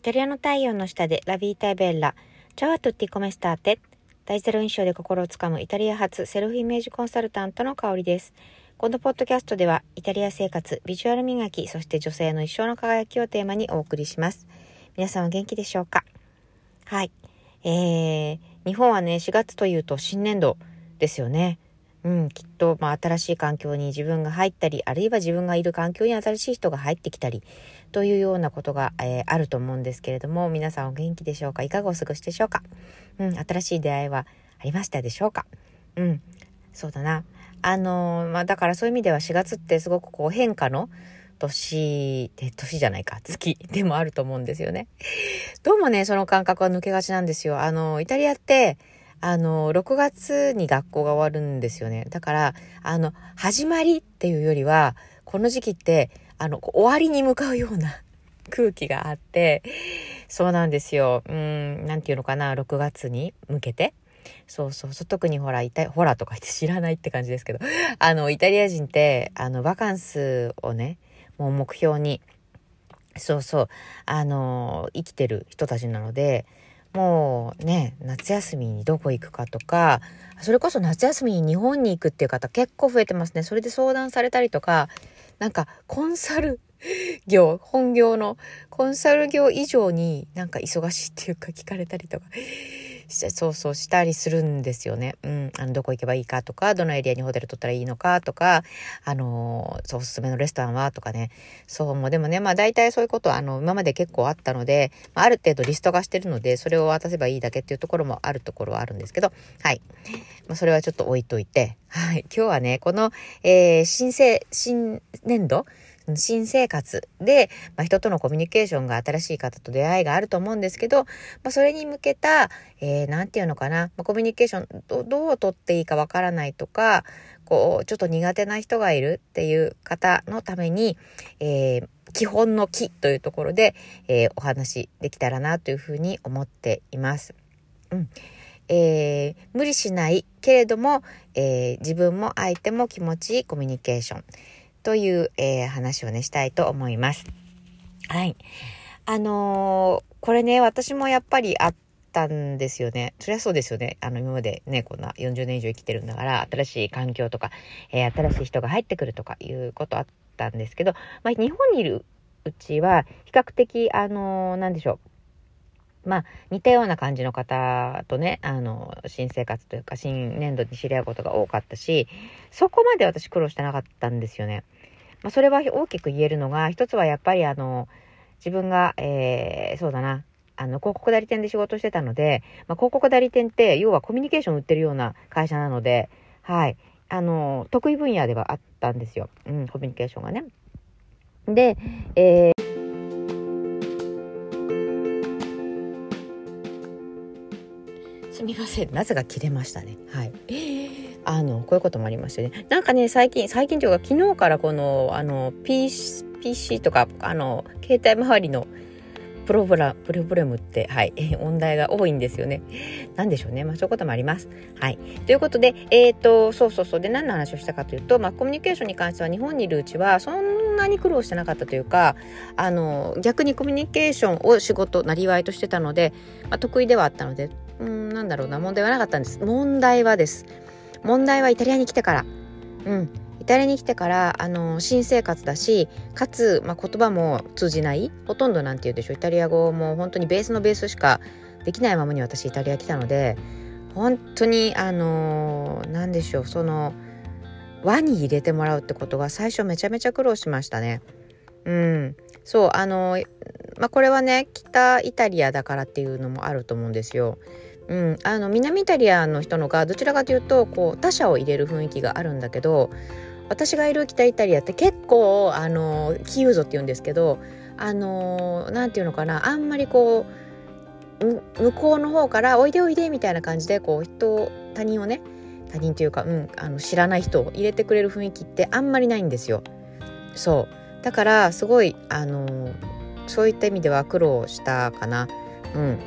イタリアの太陽の下でラビータベッラ。チャワトッティコメスターテ。大ゼロ印象で心をつかむイタリア発セルフイメージコンサルタントの香りです。このポッドキャストではイタリア生活、ビジュアル磨き、そして女性の一生の輝きをテーマにお送りします。皆さんは元気でしょうか？はい。えー、日本はね、4月というと新年度ですよね。うん、きっと、まあ、新しい環境に自分が入ったり、あるいは自分がいる環境に新しい人が入ってきたり、というようなことが、えー、あると思うんですけれども、皆さんお元気でしょうか？いかがお過ごしでしょうか？うん、新しい出会いはありましたでしょうか？うん、そうだな。あのー、まあ、だからそういう意味では4月ってすごくこう変化の年で、年じゃないか、月でもあると思うんですよね。どうもね、その感覚は抜けがちなんですよ。あの、イタリアって、あの、6月に学校が終わるんですよね。だから、あの、始まりっていうよりは、この時期って、あの、終わりに向かうような 空気があって、そうなんですよ。うん、なんていうのかな、6月に向けて。そうそうそう、特にほら、イタ、ほらとか言って知らないって感じですけど、あの、イタリア人って、あの、バカンスをね、もう目標に、そうそう、あの、生きてる人たちなので、もうね、夏休みにどこ行くかとか、それこそ夏休みに日本に行くっていう方結構増えてますね。それで相談されたりとか、なんかコンサル業、本業のコンサル業以上になんか忙しいっていうか聞かれたりとかそうそうしたりするんですよね。うん。あの、どこ行けばいいかとか、どのエリアにホテル取ったらいいのかとか、あの、そう、おすすめのレストランはとかね。そう、もうでもね、まあ大体そういうことは、あの、今まで結構あったので、まあ、ある程度リスト化してるので、それを渡せばいいだけっていうところもあるところはあるんですけど、はい。まあ、それはちょっと置いといて、はい。今日はね、この、えー、新生、新年度新生活で、まあ、人とのコミュニケーションが新しい方と出会いがあると思うんですけど、まあ、それに向けた、えー、なんていうのかな、まあ、コミュニケーションどどう取っていいかわからないとか、こう、ちょっと苦手な人がいるっていう方のために、えー、基本の木というところで、えー、お話できたらなというふうに思っています。うん。えー、無理しないけれども、えー、自分も相手も気持ちいいコミュニケーション。という、えー、話をね、したいと思います。はい。あのー、これね、私もやっぱりあったんですよね。そりゃそうですよね。あの、今までね、こんな40年以上生きてるんだから、新しい環境とか、えー、新しい人が入ってくるとかいうことあったんですけど、まあ、日本にいるうちは、比較的、あのー、なんでしょう。まあ、似たような感じの方とね、あの、新生活というか、新年度に知り合うことが多かったし、そこまで私苦労してなかったんですよね。まあ、それは大きく言えるのが、一つはやっぱりあの、自分が、えー、そうだな、あの、広告代理店で仕事してたので、まあ、広告代理店って、要はコミュニケーション売ってるような会社なので、はい、あの、得意分野ではあったんですよ。うん、コミュニケーションがね。で、えーすみません。なぜか切れましたね。はい。あの、こういうこともありましてね。なんかね、最近、最近というか昨日からこの、あの、PC, PC とか、あの、携帯周りのプロブラ、プロブレムって、はい、問題が多いんですよね。なんでしょうね。まあそういうこともあります。はい。ということで、えっ、ー、と、そうそうそう。で、何の話をしたかというと、まあコミュニケーションに関しては日本にいるうちは、そんなに苦労してなかったというか、あの、逆にコミュニケーションを仕事、なりわいとしてたので、まあ得意ではあったので、うん、なんだろうな、問題はなかったんです。問題はです。問題はイタリアに来てから。うん。イタリアに来てから、あの、新生活だし、かつ、まあ、言葉も通じない。ほとんどなんて言うでしょう。イタリア語も本当にベースのベースしかできないままに私イタリア来たので、本当に、あのー、なんでしょう、その、輪に入れてもらうってことが最初めちゃめちゃ苦労しましたね。うん。そう、あの、まあ、これはね、北イタリアだからっていうのもあると思うんですよ。うん、あの南イタリアの人のがどちらかというとこう他者を入れる雰囲気があるんだけど私がいる北イタリアって結構あのキユーゾって言うんですけどあのなんていうのかなあんまりこう向こうの方から「おいでおいで」みたいな感じでこう人他人をね他人というか、うん、あの知らない人を入れてくれる雰囲気ってあんまりないんですよ。そうだからすごいあのそういった意味では苦労したかな。うん、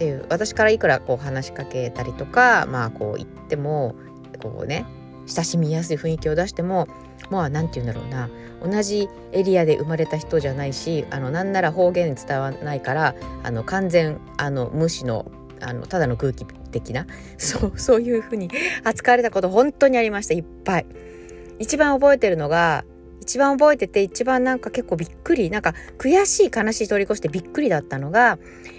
ていう私からいくらこう話しかけたりとかまあこう言ってもこうね親しみやすい雰囲気を出してもまあ何て言うんだろうな同じエリアで生まれた人じゃないしあのなんなら方言伝わないからあの完全あの無視のあのただの空気的な そうそういうふうに 扱われたこと本当にありましたいっぱい。一番覚えてるのが一番覚えてて一番なんか結構びっくりなんか悔しい悲しい通り越してびっくりだったのが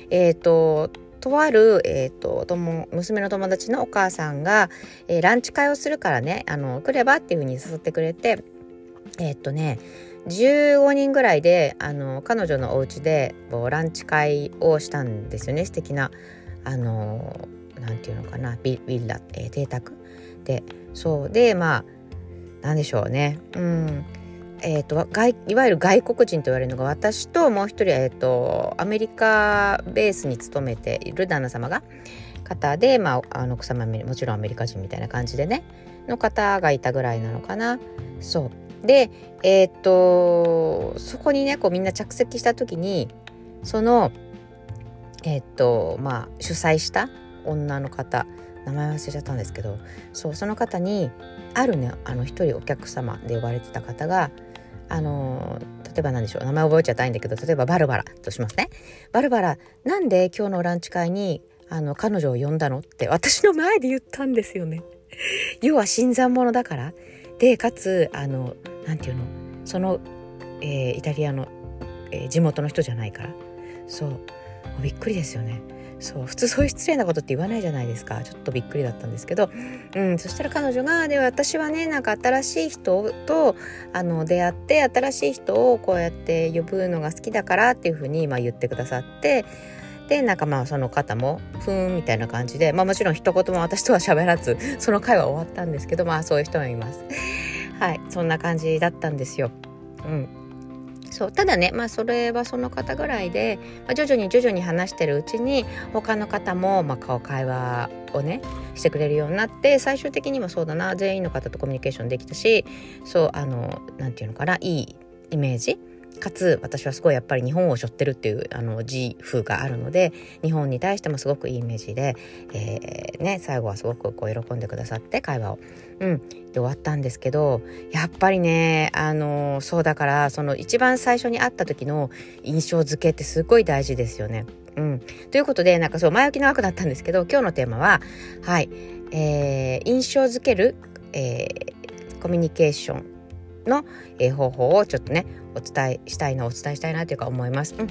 えっ、ー、ととある、えーと、娘の友達のお母さんが、えー、ランチ会をするからねあの来ればっていうふうに誘ってくれてえっ、とね15人ぐらいであの彼女のお家でランチ会をしたんですよね素敵なあのなんていうのかなビッラ、えー、邸宅で。そう。でまあなんでしょうね。うん。えーと、外いわゆる外国人と言われるのが私ともう一人、えーと、アメリカベースに勤めている旦那様が方で、まあ、あの奥様もちろんアメリカ人みたいな感じでねの方がいたぐらいなのかな。そうでえっ、ー、とそこにねこうみんな着席した時にそのえっ、ー、とまあ主催した女の方名前忘れちゃったんですけどそうその方にあるねあの一人お客様で呼ばれてた方があの例えば何でしょう名前覚えちゃったいんだけど例えばバルバラとしますね。バルバラなんで今日のランチ会にあの彼女を呼んだのって私の前で言ったんですよね。要は新参者だからでかつあのなんていうの？その、えー、イタリアの、えー、地元の人じゃないからそうびっくりですよね。そう普通そういう失礼なことって言わないじゃないですかちょっとびっくりだったんですけど、うん、そしたら彼女が「で私はねなんか新しい人とあの出会って新しい人をこうやって呼ぶのが好きだから」っていうふうに、まあ、言ってくださってでなんかまあその方も「ふーん」みたいな感じで、まあ、もちろん一言も私とは喋らず その会は終わったんですけどまあそういう人もいます。はいそんな感じだったんですよ。うんそうただねまあそれはその方ぐらいで、まあ、徐々に徐々に話してるうちに他の方も、まあ、顔会話をねしてくれるようになって最終的にはそうだな全員の方とコミュニケーションできたしそうあの何て言うのかないいイメージかつ私はすごいやっぱり日本を背負ってるっていうあの自負があるので日本に対してもすごくいいイメージで、えー、ね、最後はすごくこう喜んでくださって会話を、うん、で終わったんですけどやっぱりねあのそうだからその一番最初に会った時の印象付けってすごい大事ですよね。うん、ということでなんかそう前置きの枠だったんですけど今日のテーマははい、えー、印象付ける、えー、コミュニケーション。の、えー、方法をちょっとねお伝えしたいなお伝えしたいなというか思います。うん、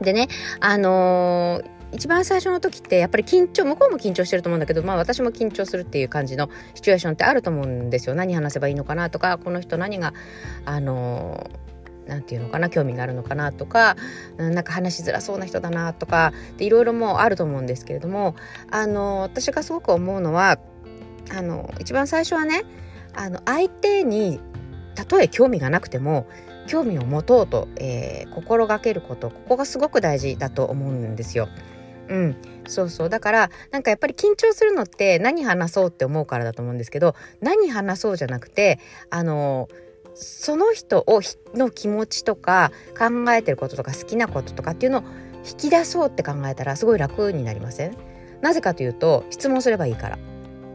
でねあのー一番最初の時ってやっぱり緊張向こうも緊張してると思うんだけどまあ私も緊張するっていう感じのシチュエーションってあると思うんですよ何話せばいいのかなとかこの人何があの何て言うのかな興味があるのかなとかなんか話しづらそうな人だなとかいろいろもうあると思うんですけれどもあの私がすごく思うのはあの一番最初はねあの相手にとえ興味がなくても興味を持とうと、えー、心がけることここがすごく大事だと思うんですよ。うん、そうそう。だからなんかやっぱり緊張するのって何話そうって思うからだと思うんですけど何話そうじゃなくてあのその人をの気持ちとか考えてることとか好きなこととかっていうのを引き出そうって考えたらすごい楽になりません？なぜかというと質問すればいいから。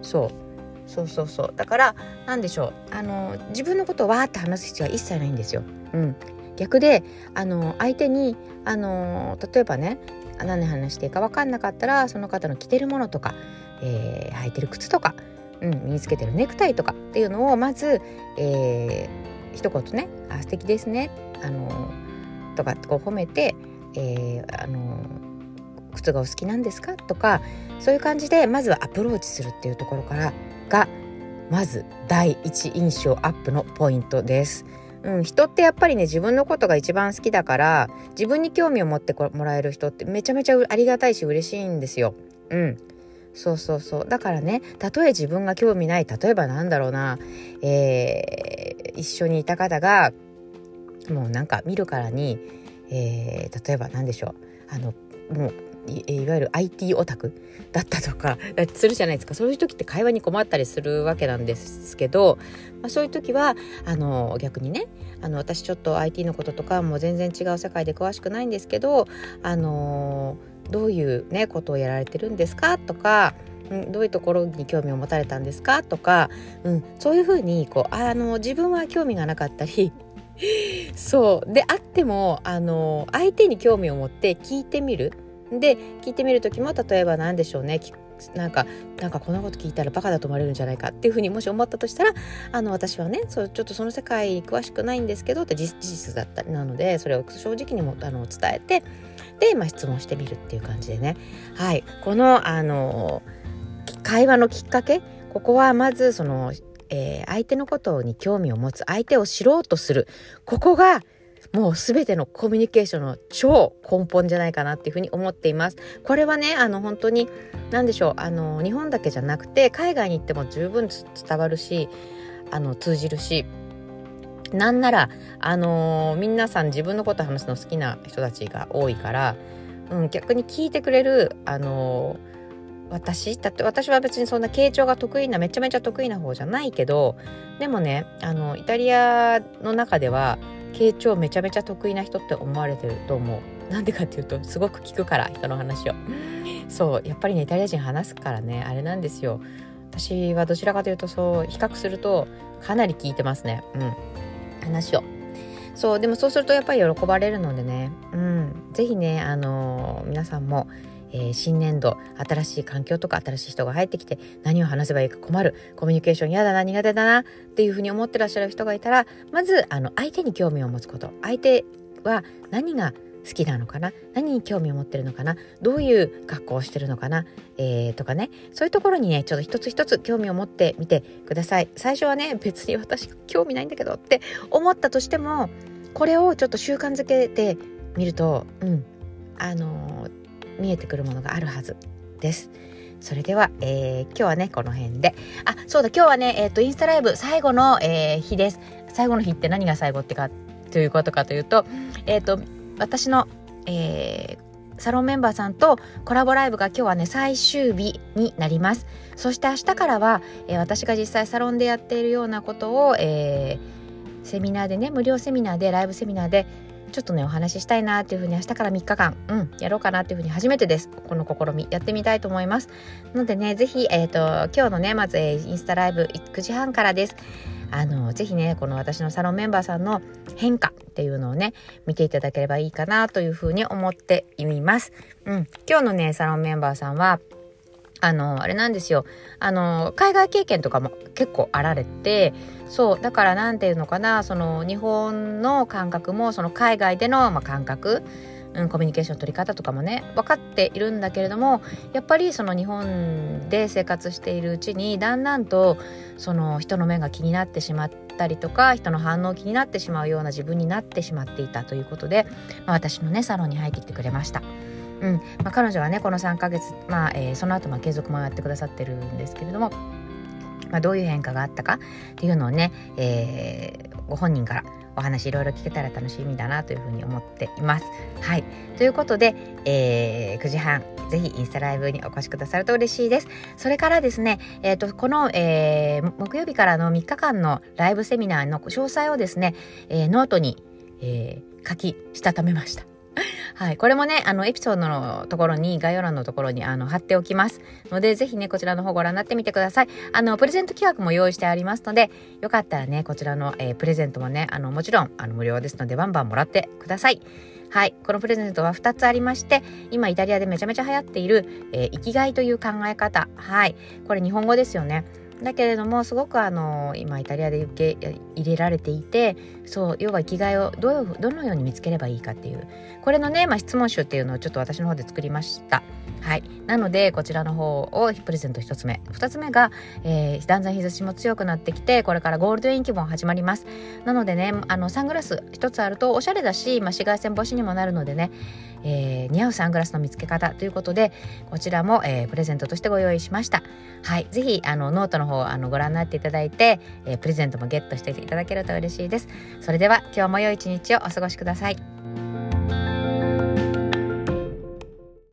そう。そうそうそう。だから何でしょう。あの自分のことをわーって話す必要は一切ないんですよ。うん、逆であの相手にあの例えばね何で話していいか分かんなかったらその方の着てるものとか、えー、履いてる靴とか、うん、身につけてるネクタイとかっていうのをまず、えー、一言ね「あ素敵ですね」あのとかこう褒めて、えー、あの靴がお好きなんですか？とかそういう感じでまずはアプローチするっていうところからがまず第一印象アップのポイントです。うん、人ってやっぱりね自分のことが一番好きだから自分に興味を持ってもらえる人ってめちゃめちゃありがたいし嬉しいんですよ。うん、そうそうそうだからねたとえ自分が興味ない例えばなんだろうな、えー、一緒にいた方がもうなんか見るからに、えー、例えば何でしょうあのもういわゆる IT オタクだったとか するじゃないですか。そういう時って会話に困ったりするわけなんですけど、まあ、そういう時はあの逆にねあの私ちょっと IT のこととかも全然違う世界で詳しくないんですけどあのどういう、ね、ことをやられてるんですか？とか、どういうところに興味を持たれたんですか？とか、うん、そういうふうにこうあの自分は興味がなかったり そう。であってもあの相手に興味を持って聞いてみる。で聞いてみる時も例えば何でしょうね。なんかなんかこんなこと聞いたらバカだと思われるんじゃないか。っていうふうにもし思ったとしたらあの私はねそうちょっとその世界に詳しくないんですけどって事実だったなのでそれを正直にもあの伝えてで、まあ、質問してみるっていう感じでね。はい。このあの会話のきっかけここはまずその、えー、相手のことに興味を持つ相手を知ろうとする。ここがもう全てのコミュニケーションの超根本じゃないかなっていうふうに思っています。これはねあの本当に何でしょうあの日本だけじゃなくて海外に行っても十分伝わるしあの通じるしなんならあの皆さん自分のこと話すの好きな人たちが多いから、うん、逆に聞いてくれるあの私だって私は別にそんな傾聴が得意なめちゃめちゃ得意な方じゃないけどでもねあのイタリアの中では傾聴めちゃめちゃ得意な人って思われてると思う。なんでかっていうとすごく聞くから人の話を。そうやっぱりねイタリア人話すからねあれなんですよ。私はどちらかというとそう比較するとかなり聞いてますね。うん。話を。そうでもそうするとやっぱり喜ばれるのでね。うん。是非ねあのー、皆さんもえー、新年度新しい環境とか新しい人が入ってきて何を話せばいいか困るコミュニケーション嫌だな苦手だなっていうふうに思ってらっしゃる人がいたらまずあの相手に興味を持つこと。相手は何が好きなのかな？何に興味を持ってるのかな？どういう格好をしてるのかな、えー、とかね。そういうところにねちょっと一つ一つ興味を持ってみてください。最初はね別に私興味ないんだけどって思ったとしてもこれをちょっと習慣づけてみるとうんあのー見えてくるものがあるはずです。それでは、えー、今日はね、この辺で。あ、そうだ、今日はね、えっ、ー、と、インスタライブ最後の、えー、日です。最後の日って何が最後ってか、ということかというと、えっ、と、私の、えサロンメンバーさんとコラボライブが今日はね最終日になりますそして明日からは、え私が実際サロンでやっているようなことを、えセミナーでね無料セミナーでライブセミナーでちょっとねお話ししたいなっていうふうに明日から3日間。うんやろうかなっていうふうに初めてです。この試み。やってみたいと思います。のでね是非えっ、ー、と今日のねまず、えー、インスタライブ9時半からです。あのぜひねこの私のサロンメンバーさんの変化っていうのをね見ていただければいいかなというふうに思っています。うん、今日のねサロンメンバーさんはあの、あれなんですよ。あの、海外経験とかも結構あられて、そう、だからなんていうのかな、その日本の感覚も、その海外での、まあ、感覚、うん、コミュニケーション取り方とかもね分かっているんだけれどもやっぱりその日本で生活しているうちにだんだんとその人の目が気になってしまったりとか人の反応気になってしまうような自分になってしまっていたということで、まあ、私のねサロンに入ってきてくれました。うんまあ、彼女はねこの3ヶ月、まあえー、その後まあ継続もやってくださってるんですけれども、まあ、どういう変化があったかっていうのをね、えー、ご本人からお話いろいろ聞けたら楽しみだなというふうに思っています。はい。ということで、えー、9時半、ぜひインスタライブにお越しくださると嬉しいです。それからですね、えっ、ー、と、この、えー、木曜日からの3日間のライブセミナーの詳細をですね、えー、ノートに、えー、書き、したためました。はい。これもね、あの、エピソードのところに、概要欄のところに、あの、貼っておきますので、ぜひね、こちらの方ご覧になってみてください。あの、プレゼント企画も用意してありますので、よかったらね、こちらの、えー、プレゼントもね、あの、もちろん、あの、無料ですので、バンバンもらってください。はい。このプレゼントは2つありまして、今イタリアでめちゃめちゃ流行っている、えー、生きがいという考え方。はい。これ日本語ですよね。だけれどもすごくあの今イタリアで受け入れられていてそう要は生きがいをどうどのように見つければいいかっていうこれのね、まあ、質問集っていうのをちょっと私の方で作りました。はい。なので、こちらの方をプレゼント1つ目。2つ目が、えー、だんだん日差しも強くなってきて、これからゴールデンウィークも始まります。なのでね、あの、サングラス1つあるとおしゃれだし、まあ、紫外線防止にもなるのでね、えー、似合うサングラスの見つけ方ということで、こちらも、えー、プレゼントとしてご用意しました。はい。ぜひ、あの、ノートの方、あの、ご覧になっていただいて、え、プレゼントもゲットしていただけると嬉しいです。それでは、今日も良い一日をお過ごしください。